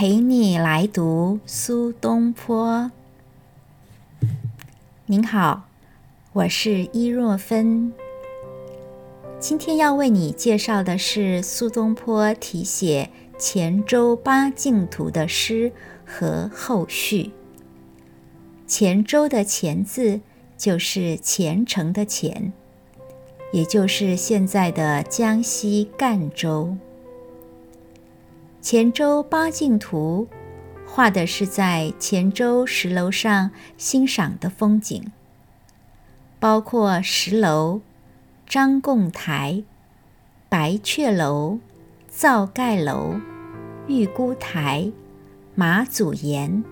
陪你来读苏东坡。您好，我是伊若芬。今天要为你介绍的是苏东坡题写《虔州八境图》的诗和后续。虔州的“虔”字就是虔诚的“虔”，也就是现在的江西赣州。黔州八景图画的是在黔州石楼上欣赏的风景，包括石楼、张贡台、白雀楼、皂盖楼、玉姑台、马祖岩、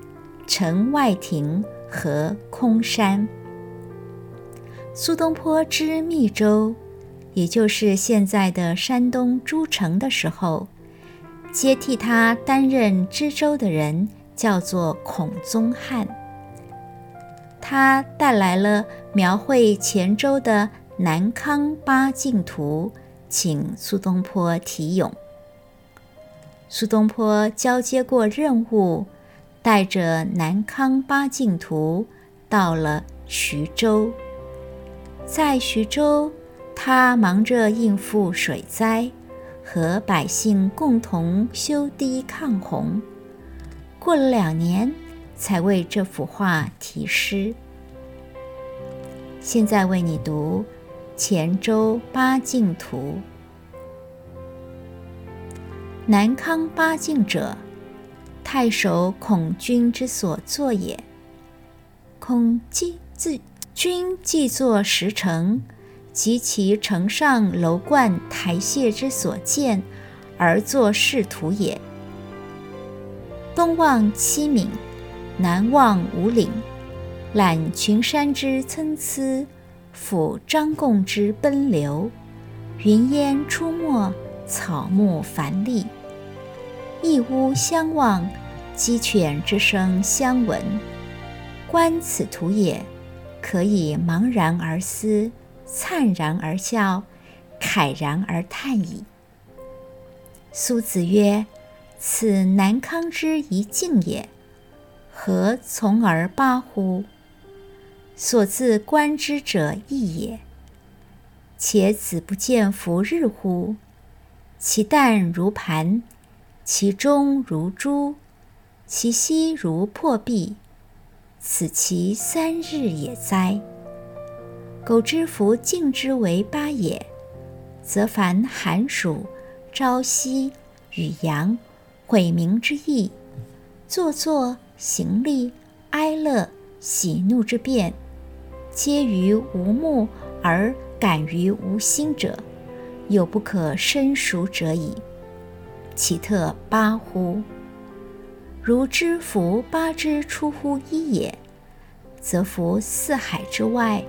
城外亭和空山。苏东坡知密州，也就是现在的山东诸城的时候。接替他担任知州的人叫做孔宗翰，他带来了描绘黔州的南康八景图，请苏东坡题咏。苏东坡交接过任务，带着南康八景图到了徐州，在徐州，他忙着应付水灾。和百姓共同修堤抗洪，过了两年，才为这幅画题诗。现在为你读《黔州八境图》。南康八境者，太守孔君之所作也。孔既自君既作石城。及其城上楼观台榭之所见，而作仕图也。东望七闽，南望五岭，览群山之参差，抚张贡之奔流，云烟出没，草木繁丽，一屋相望，鸡犬之声相闻。观此图也，可以茫然而思。灿然而笑，慨然而叹矣。苏子曰：“此南康之一境也，何从而八乎？所自观之者异也。且子不见弗日乎？其旦如盘，其中如珠，其西如破壁，此其三日也哉！”苟知夫敬之为八也，则凡寒暑、朝夕、雨阳、晦明之意，坐坐、行立、哀乐、喜怒之变，皆于无目而感于无心者，有不可深熟者矣。其特八乎？如知夫八之出乎一也，则夫四海之外。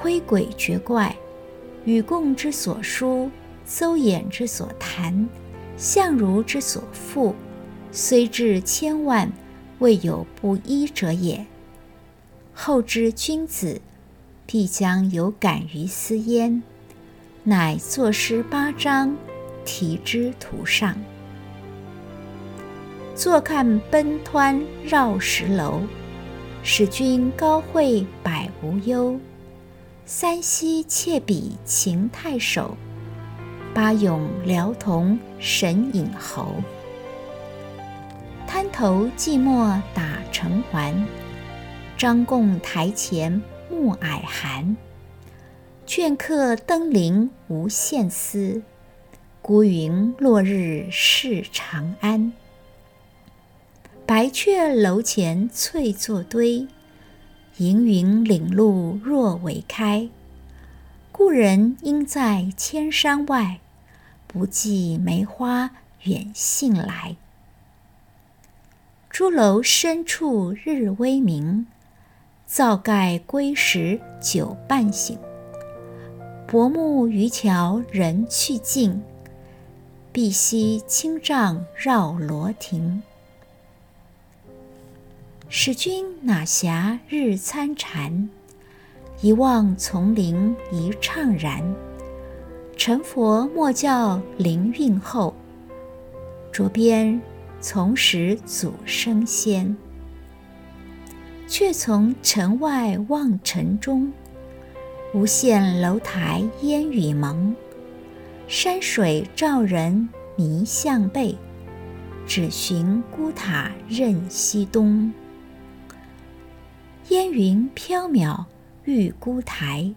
窥鬼绝怪，与共之所书，邹衍之所谈，相如之所赋，虽至千万，未有不一者也。后之君子，必将有感于斯焉，乃作诗八章，题之图上。坐看奔湍绕石楼，使君高会百无忧。三溪窃比秦太守，八咏辽童神隐侯。滩头寂寞打城环，张贡台前暮霭寒。倦客登临无限思，孤云落日是长安。白雀楼前翠作堆。迎云岭路若为开，故人应在千山外，不计梅花远信来。朱楼深处日微明，灶盖归时酒半醒。薄暮渔樵人去尽，碧溪青嶂绕罗亭。使君哪暇日参禅？一望丛林一怅然。成佛莫教灵韵后，着边从始祖升仙，却从城外望城中，无限楼台烟雨蒙，山水照人迷向背，只寻孤塔任西东。烟云飘渺玉孤台，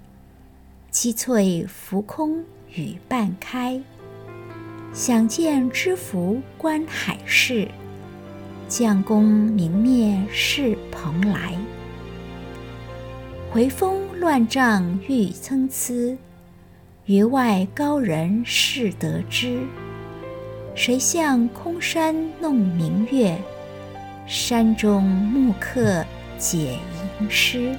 积翠浮空雨半开。想见知府观海市，将功明灭事蓬莱。回风乱帐欲参差，云外高人是得知。谁向空山弄明月？山中木客解诗。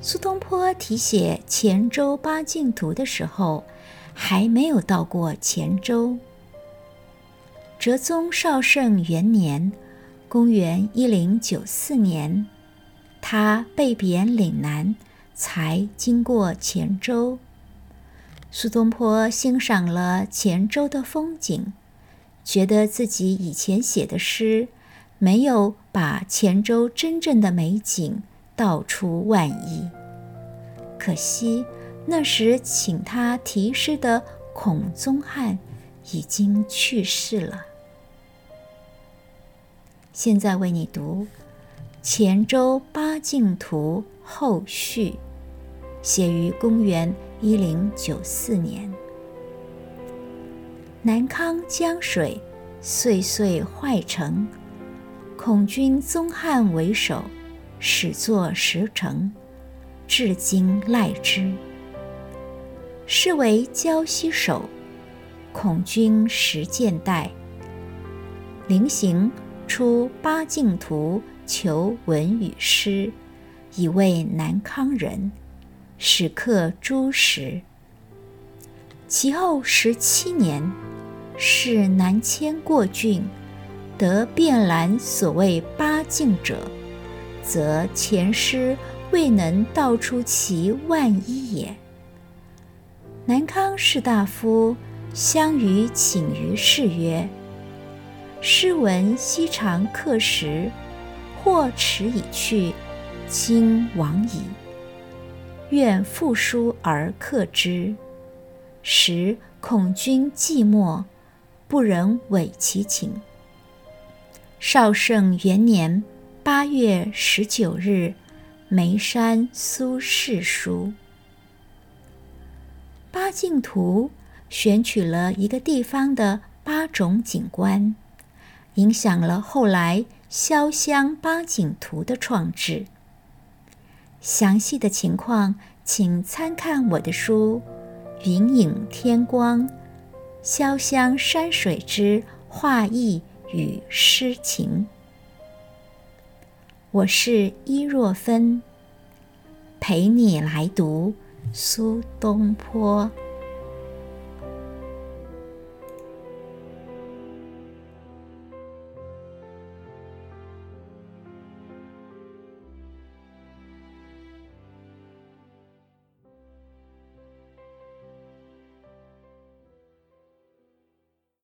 苏东坡题写钱州八境图的时候。还没有到过黔州。哲宗绍圣元年（公元一零九四年），他被贬岭南，才经过黔州。苏东坡欣赏了黔州的风景，觉得自己以前写的诗没有把黔州真正的美景道出万一，可惜。那时请他题诗的孔宗翰已经去世了。现在为你读《黔州八境图》后续，写于公元一零九四年。南康江水岁岁坏成，孔君宗翰为首，始作石城，至今赖之。是为胶西手，孔君实践带。临行出八境图，求文与诗，以为南康人，始刻诸石。其后十七年，是南迁过郡，得遍览所谓八境者，则前诗未能道出其万一也。南康士大夫相与请于世曰：“诗文昔常刻时，或迟已去，今往矣。愿复书而刻之。时恐君寂寞，不忍违其请。”绍圣元年八月十九日，眉山苏轼书。八境图选取了一个地方的八种景观，影响了后来潇湘八景图的创制。详细的情况，请参看我的书《云影天光：潇湘山水之画意与诗情》。我是伊若芬，陪你来读。苏东坡。